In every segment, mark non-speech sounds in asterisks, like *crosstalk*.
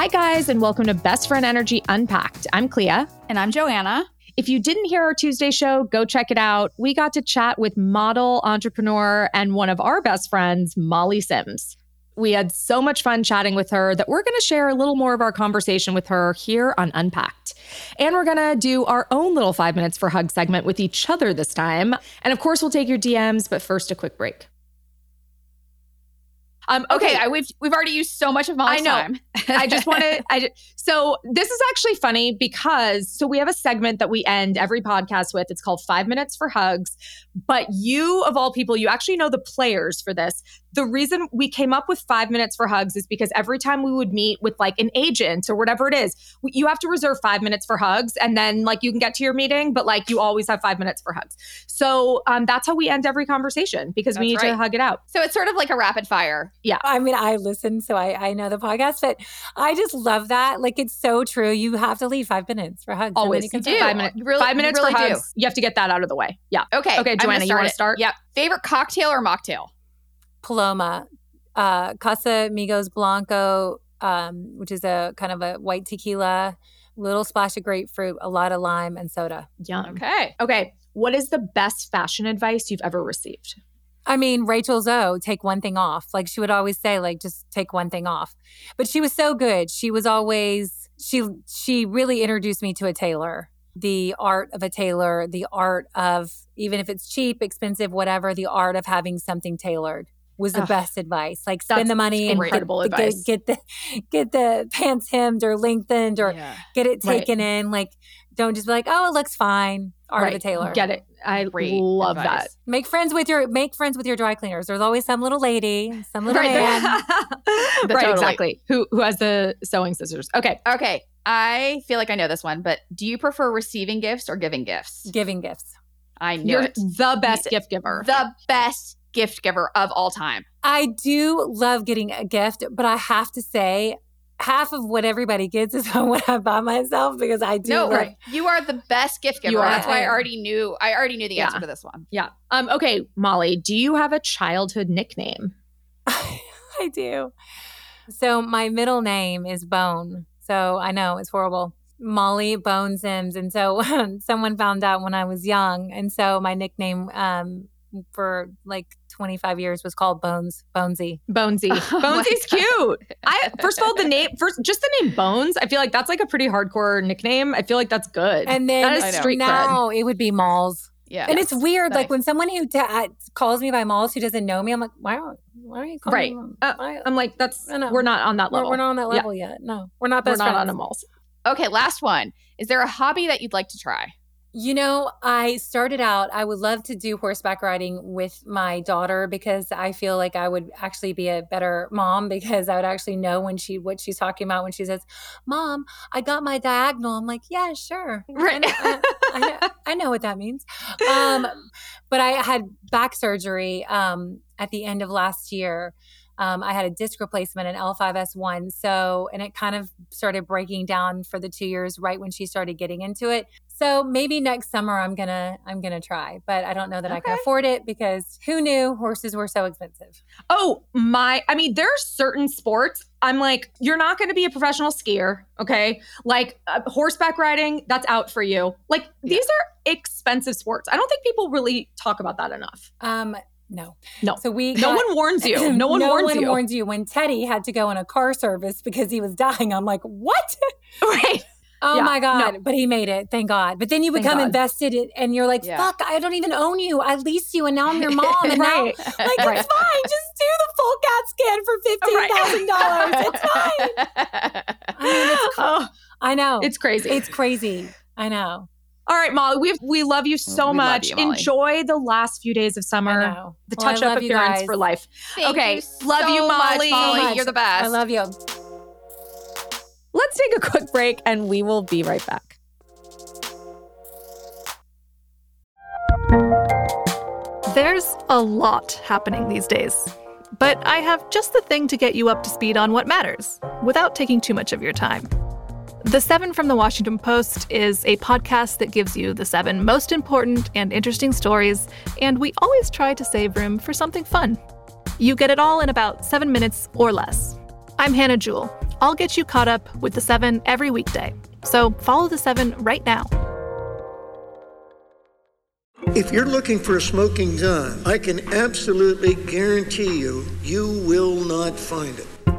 Hi, guys, and welcome to Best Friend Energy Unpacked. I'm Clea. And I'm Joanna. If you didn't hear our Tuesday show, go check it out. We got to chat with model, entrepreneur, and one of our best friends, Molly Sims. We had so much fun chatting with her that we're going to share a little more of our conversation with her here on Unpacked. And we're going to do our own little five minutes for hug segment with each other this time. And of course, we'll take your DMs, but first, a quick break. Um, okay, okay I, we've we've already used so much of my time. *laughs* I just want to. I so this is actually funny because so we have a segment that we end every podcast with. It's called Five Minutes for Hugs. But you, of all people, you actually know the players for this the reason we came up with five minutes for hugs is because every time we would meet with like an agent or whatever it is, you have to reserve five minutes for hugs and then like you can get to your meeting, but like you always have five minutes for hugs. So um, that's how we end every conversation because that's we need right. to hug it out. So it's sort of like a rapid fire. Yeah. I mean, I listen, so I, I know the podcast, but I just love that. Like it's so true. You have to leave five minutes for hugs. Always. You, you do. Five, minute, really, five minutes really for hugs. Do. You have to get that out of the way. Yeah. Okay. Okay, Joanna, you want to start? Yep. Favorite cocktail or mocktail? Paloma, uh, Casamigos Blanco, um, which is a kind of a white tequila, little splash of grapefruit, a lot of lime and soda. Yum. Okay. Okay. What is the best fashion advice you've ever received? I mean, Rachel Zoe, take one thing off. Like she would always say, like, just take one thing off. But she was so good. She was always, she, she really introduced me to a tailor the art of a tailor, the art of, even if it's cheap, expensive, whatever, the art of having something tailored was the Ugh, best advice. Like spend the money and get. Get, get, the get the pants hemmed or lengthened or yeah. get it taken right. in. Like don't just be like, oh, it looks fine. Art right. of a tailor. Get it. I Great love advice. that. Make friends with your make friends with your dry cleaners. There's always some little lady, some little right. man. *laughs* right, totally. exactly. Who who has the sewing scissors. Okay. Okay. I feel like I know this one, but do you prefer receiving gifts or giving gifts? Giving gifts. I knew You're it. the best gift giver. The best gift giver of all time. I do love getting a gift, but I have to say, half of what everybody gets is from what I buy myself because I do. No, love- right. You are the best gift giver. That's why I already knew. I already knew the yeah. answer to this one. Yeah. Um. Okay, Molly, do you have a childhood nickname? *laughs* I do. So my middle name is Bone. So I know it's horrible. Molly Bone Sims. And so *laughs* someone found out when I was young. And so my nickname um, for like 25 years was called Bones, Bonesy. Bonesy. *laughs* Oh Bonesy's cute. I first of all the name first just the name Bones, I feel like that's like a pretty hardcore nickname. I feel like that's good. And then that is street now cred. it would be Malls. Yeah. And yes. it's weird. Nice. Like when someone who calls me by Malls who doesn't know me, I'm like, why are, why are you calling right. me? Uh, I'm like, that's, we're not on that level. We're, we're not on that level yeah. yet. No, we're not We're not friends. on a Malls. Okay, last one. Is there a hobby that you'd like to try? You know, I started out, I would love to do horseback riding with my daughter because I feel like I would actually be a better mom *laughs* because I would actually know when she, what she's talking about when she says, Mom, I got my diagonal. I'm like, yeah, sure. *laughs* Right. I, I, I, know what that means. Um, but I had back surgery um, at the end of last year. Um, I had a disc replacement, an L5S1. So, and it kind of started breaking down for the two years right when she started getting into it. So maybe next summer I'm gonna I'm gonna try, but I don't know that okay. I can afford it because who knew horses were so expensive. Oh my! I mean, there are certain sports. I'm like, you're not going to be a professional skier, okay? Like uh, horseback riding, that's out for you. Like yeah. these are expensive sports. I don't think people really talk about that enough. Um, no. No. So we No one warns you. No one *laughs* no warns one you. warns you. When Teddy had to go on a car service because he was dying, I'm like, what? *laughs* Right. Oh yeah, my God. No. But he made it. Thank God. But then you become invested in, and you're like, yeah. fuck, I don't even own you. I lease you and now I'm your *laughs* mom. And right. now, like, right. it's fine. Just do the full CAT scan for $15,000. Right. It's fine. I mean, it's, oh, I know. It's crazy. It's crazy. I know. All right, Molly, we we love you so we much. You, Enjoy the last few days of summer. The well, touch up appearance for life. Thank okay, you love so you, Molly. Much, Molly. You're the best. I love you. Let's take a quick break and we will be right back. There's a lot happening these days, but I have just the thing to get you up to speed on what matters without taking too much of your time. The Seven from the Washington Post is a podcast that gives you the seven most important and interesting stories, and we always try to save room for something fun. You get it all in about seven minutes or less. I'm Hannah Jewell. I'll get you caught up with The Seven every weekday. So follow The Seven right now. If you're looking for a smoking gun, I can absolutely guarantee you, you will not find it.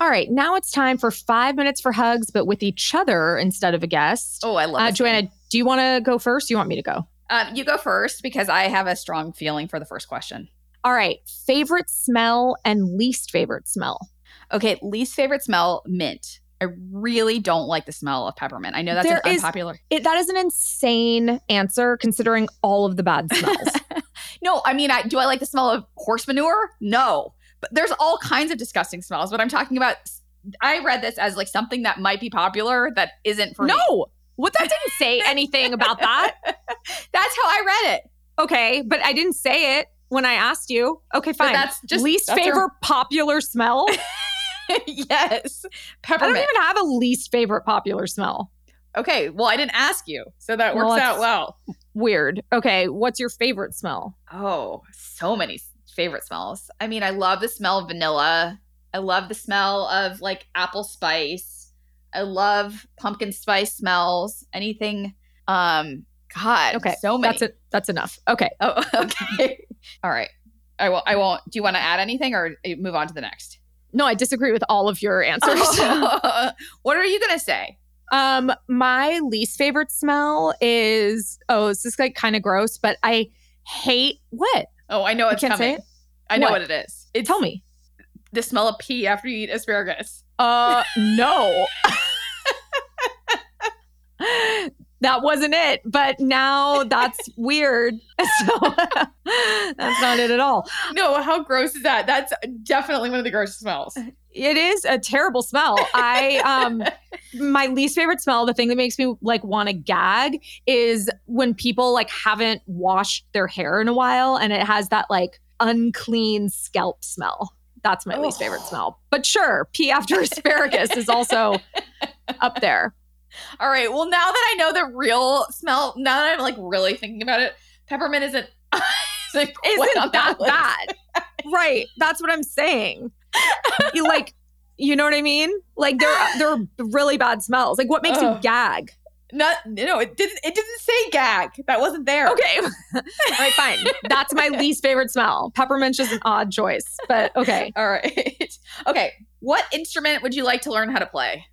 All right, now it's time for five minutes for hugs, but with each other instead of a guest. Oh, I love uh, Joanna, game. do you want to go first? Do you want me to go? Um, you go first because I have a strong feeling for the first question. All right, favorite smell and least favorite smell. Okay, least favorite smell mint. I really don't like the smell of peppermint. I know that's There an is- unpopular. It, that is an insane answer considering all of the bad smells. *laughs* no, I mean, I, do I like the smell of horse manure? No, but there's all kinds of disgusting smells. But I'm talking about. I read this as like something that might be popular that isn't for me. no, what that didn't say *laughs* anything about that. That's how I read it. Okay, but I didn't say it when I asked you. Okay, But fine. that's just least that's favorite popular smell. *laughs* yes, Pepper. I don't even have a least favorite popular smell. okay, well, I didn't ask you, so that works that's- out well. Weird. Okay, what's your favorite smell? Oh, so many favorite smells. I mean, I love the smell of vanilla. I love the smell of like apple spice. I love pumpkin spice smells. Anything um god, Okay, so many. That's it. That's enough. Okay. Oh, *laughs* okay. All right. I will I won't. Do you want to add anything or uh, move on to the next? No, I disagree with all of your answers. *laughs* *laughs* what are you going to say? um, my least favorite smell is oh, this is like kind of gross, but I hate what? Oh, I know I it's can't say coming. it? I know What? what it is. It's Tell me. the smell of pee after you eat asparagus. Uh, *laughs* no. that wasn't it, but now that's *laughs* weird. *laughs* So that's not it at all. No, how gross is that? That's definitely one of the grossest smells. It is a terrible smell. I um *laughs* my least favorite smell, the thing that makes me like want to gag is when people like haven't washed their hair in a while and it has that like unclean scalp smell. That's my least Oh. favorite smell. But sure, pee after asparagus is also up there. All right. Well, now that I know the real smell, now that I'm like really thinking about it, peppermint isn't *laughs* isn't, Isn't that list. bad? right. That's what I'm saying. You like you know what I mean? Like they're *gasps* they're really bad smells. Like what makes you gag? Not no, it didn't. It didn't say gag. That wasn't there. Okay. *laughs* All right, fine. That's my least favorite smell. Peppermint's just an odd choice, but okay. *laughs* All right. okay. What instrument would you like to learn how to play?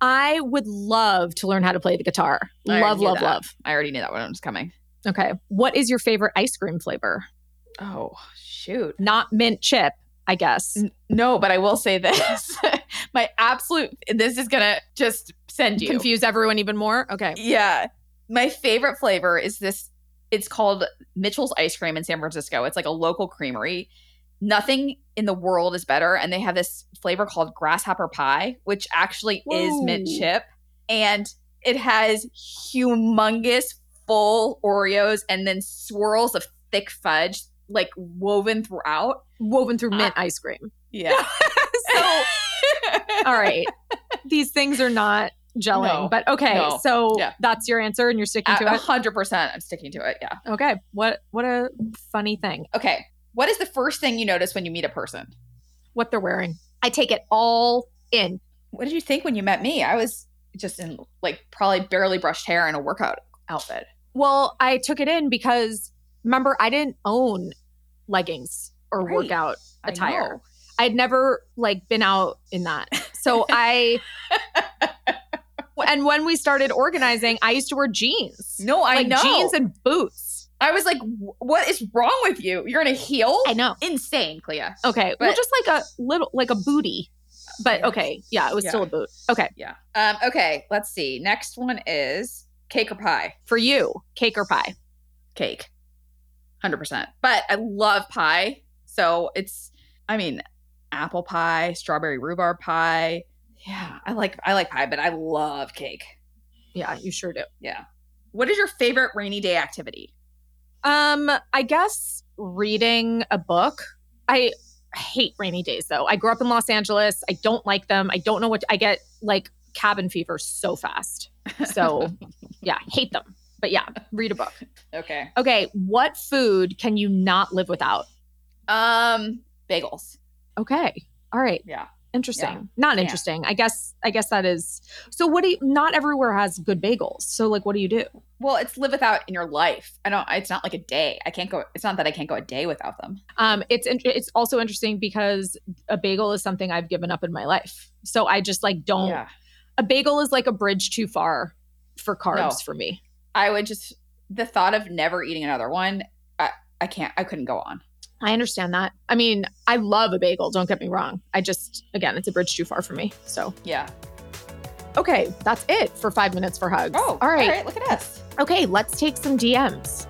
I would love to learn how to play the guitar. I Love, love, that. love. I already knew that one was coming. Okay. What is your favorite ice cream flavor? Oh shoot. Not mint chip, I guess. No, but I will say this. *laughs* My absolute this is gonna just send you. Confuse everyone even more? Okay. Yeah. My favorite flavor is this. It's called Mitchell's Ice Cream in San Francisco. It's like a local creamery. Nothing in the world is better. And they have this flavor called grasshopper pie, which actually is mint chip. And it has humongous full Oreos and then swirls of thick fudge like woven throughout. Woven through Uh, mint ice cream. Yeah. *laughs* So, *laughs* all right. These things are not gelling, No. but okay. No. So Yeah. that's your answer and you're sticking to it. hundred percent. I'm sticking to it. Yeah. Okay. What what a funny thing. Okay. What is the first thing you notice when you meet a person? What they're wearing. I take it all in. What did you think when you met me? I was just in like probably barely brushed hair and a workout outfit. Well, I took it in because remember I didn't own leggings or Right. workout attire. know. I'd never like been out in that. So *laughs* I and when we started organizing, I used to wear jeans. No, I like know. jeans and boots. I was like, what is wrong with you? You're in a heel? I know. Insane, Clea. Okay. well just like a little like a booty. But okay. Yeah, it was Yeah. still a boot. Okay. Yeah. Um, okay, let's see. Next one is cake or pie. For you, cake or pie? Cake. 100%. But I love pie. So it's I mean, apple pie, strawberry rhubarb pie. Yeah, I like I like pie, but I love cake. Yeah, you sure do. Yeah. What is your favorite rainy day activity? Um, I guess reading a book. I hate rainy days though. I grew up in Los Angeles. I don't like them. I don't know what I get like cabin fever so fast. So, *laughs* yeah, hate them. But yeah, read a book. *laughs* Okay. Okay, what food can you not live without? Um, bagels. Okay. All right. Yeah. Interesting. Yeah. Not Yeah. interesting. I guess I guess that is So what do you not everywhere has good bagels. So like what do you do? Well, it's live without in your life. I don't. It's not like a day. I can't go. It's not that I can't go a day without them. Um, it's it's also interesting because a bagel is something I've given up in my life. So I just like don't. Yeah. A bagel is like a bridge too far for carbs No. for me. I would just the thought of never eating another one. I, I can't. I couldn't go on. I understand that. I mean, I love a bagel. Don't get me wrong. I just again, it's a bridge too far for me. So Yeah. okay, that's it for five minutes for hugs. Oh, all right. All right. Look at us. Okay, let's take some DMs.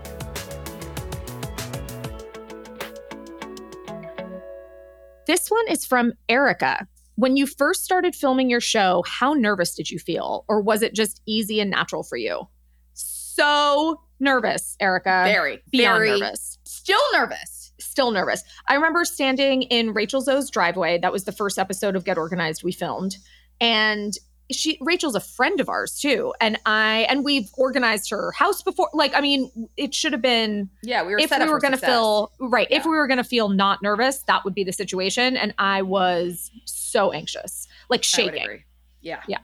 This one is from Erica. When you first started filming your show, how nervous did you feel? Or was it just easy and natural for you? So nervous, Erica. Very, Beyond very nervous. Still nervous. Still nervous. I remember standing in Rachel Zoe's driveway. That was the first episode of Get Organized we filmed. And she Rachel's a friend of ours too. And I and we've organized her house before. Like, I mean, it should have been Yeah, we were if we were to success. feel right if we were going to feel not nervous that would be the situation and i was so anxious like shaking Yeah. Yeah.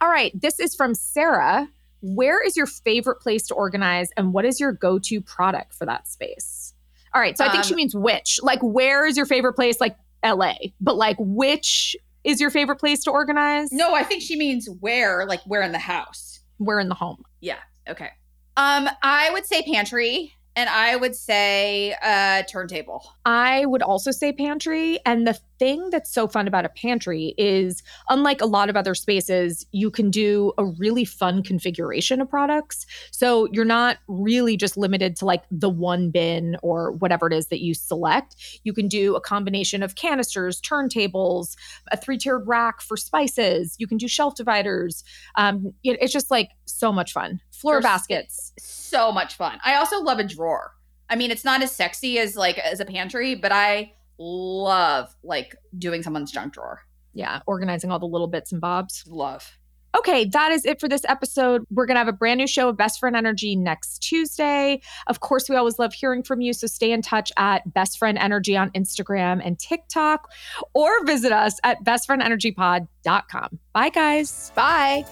all right this is from sarah where is your favorite place to organize and what is your go-to product for that space all right so i think she Um, means which like where is your favorite place like la but like which is your favorite place to organize No, I think she means where, like where in the house. where in the home Yeah. Okay. Um, I would say pantry, and I would say uh turntable. I would also say pantry. And the thing that's so fun about a pantry is, unlike a lot of other spaces, you can do a really fun configuration of products. So you're not really just limited to like the one bin or whatever it is that you select. You can do a combination of canisters, turntables, a three tiered rack for spices. You can do shelf dividers. Um, it- it's just like so much fun. Floor baskets. So much fun. I also love a drawer. I mean, it's not as sexy as like as a pantry, but I love like doing someone's junk drawer. Yeah, organizing all the little bits and bobs. Love. Okay, that is it for this episode. We're going to have a brand new show of Best Friend Energy next Tuesday. Of course, we always love hearing from you. So stay in touch at Best Friend Energy on Instagram and TikTok or visit us at bestfriendenergypod.com. Bye, guys. Bye.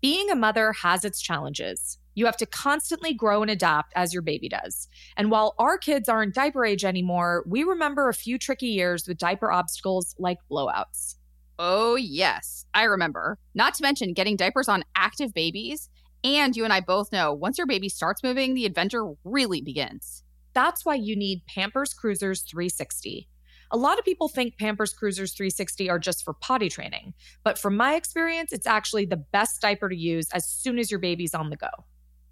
Being a mother has its challenges. You have to constantly grow and adapt as your baby does. And while our kids aren't diaper age anymore, we remember a few tricky years with diaper obstacles like blowouts. Oh, yes. I remember. Not to mention getting diapers on active babies. And you and I both know once your baby starts moving, the adventure really begins. That's why you need Pampers Cruisers 360. A lot of people think Pampers Cruisers 360 are just for potty training, but from my experience, it's actually the best diaper to use as soon as your baby's on the go.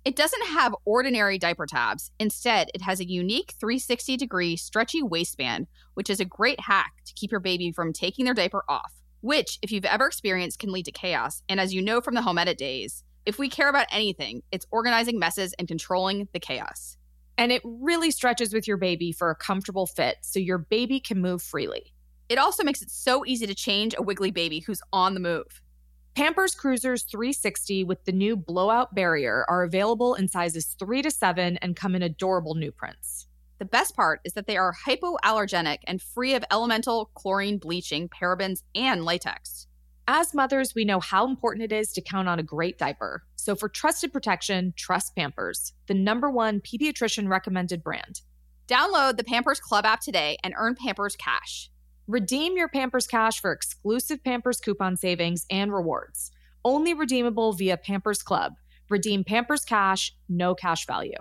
It doesn't have ordinary diaper tabs. Instead, it has a unique 360 degree stretchy waistband, which is a great hack to keep your baby from taking their diaper off. which, if you've ever experienced, can lead to chaos. And as you know from the home edit days, if we care about anything, it's organizing messes and controlling the chaos. And it really stretches with your baby for a comfortable fit so your baby can move freely. It also makes it so easy to change a wiggly baby who's on the move. Pampers Cruisers 360 with the new blowout barrier are available in sizes 3 to 7 and come in adorable new prints. The best part is that they are hypoallergenic and free of elemental, chlorine, bleaching, parabens, and latex. As mothers, we know how important it is to count on a great diaper. So for trusted protection, trust Pampers, the number one pediatrician recommended brand. Download the Pampers Club app today and earn Pampers Cash. Redeem your Pampers Cash for exclusive Pampers coupon savings and rewards. Only redeemable via Pampers Club. Redeem Pampers Cash, no cash value.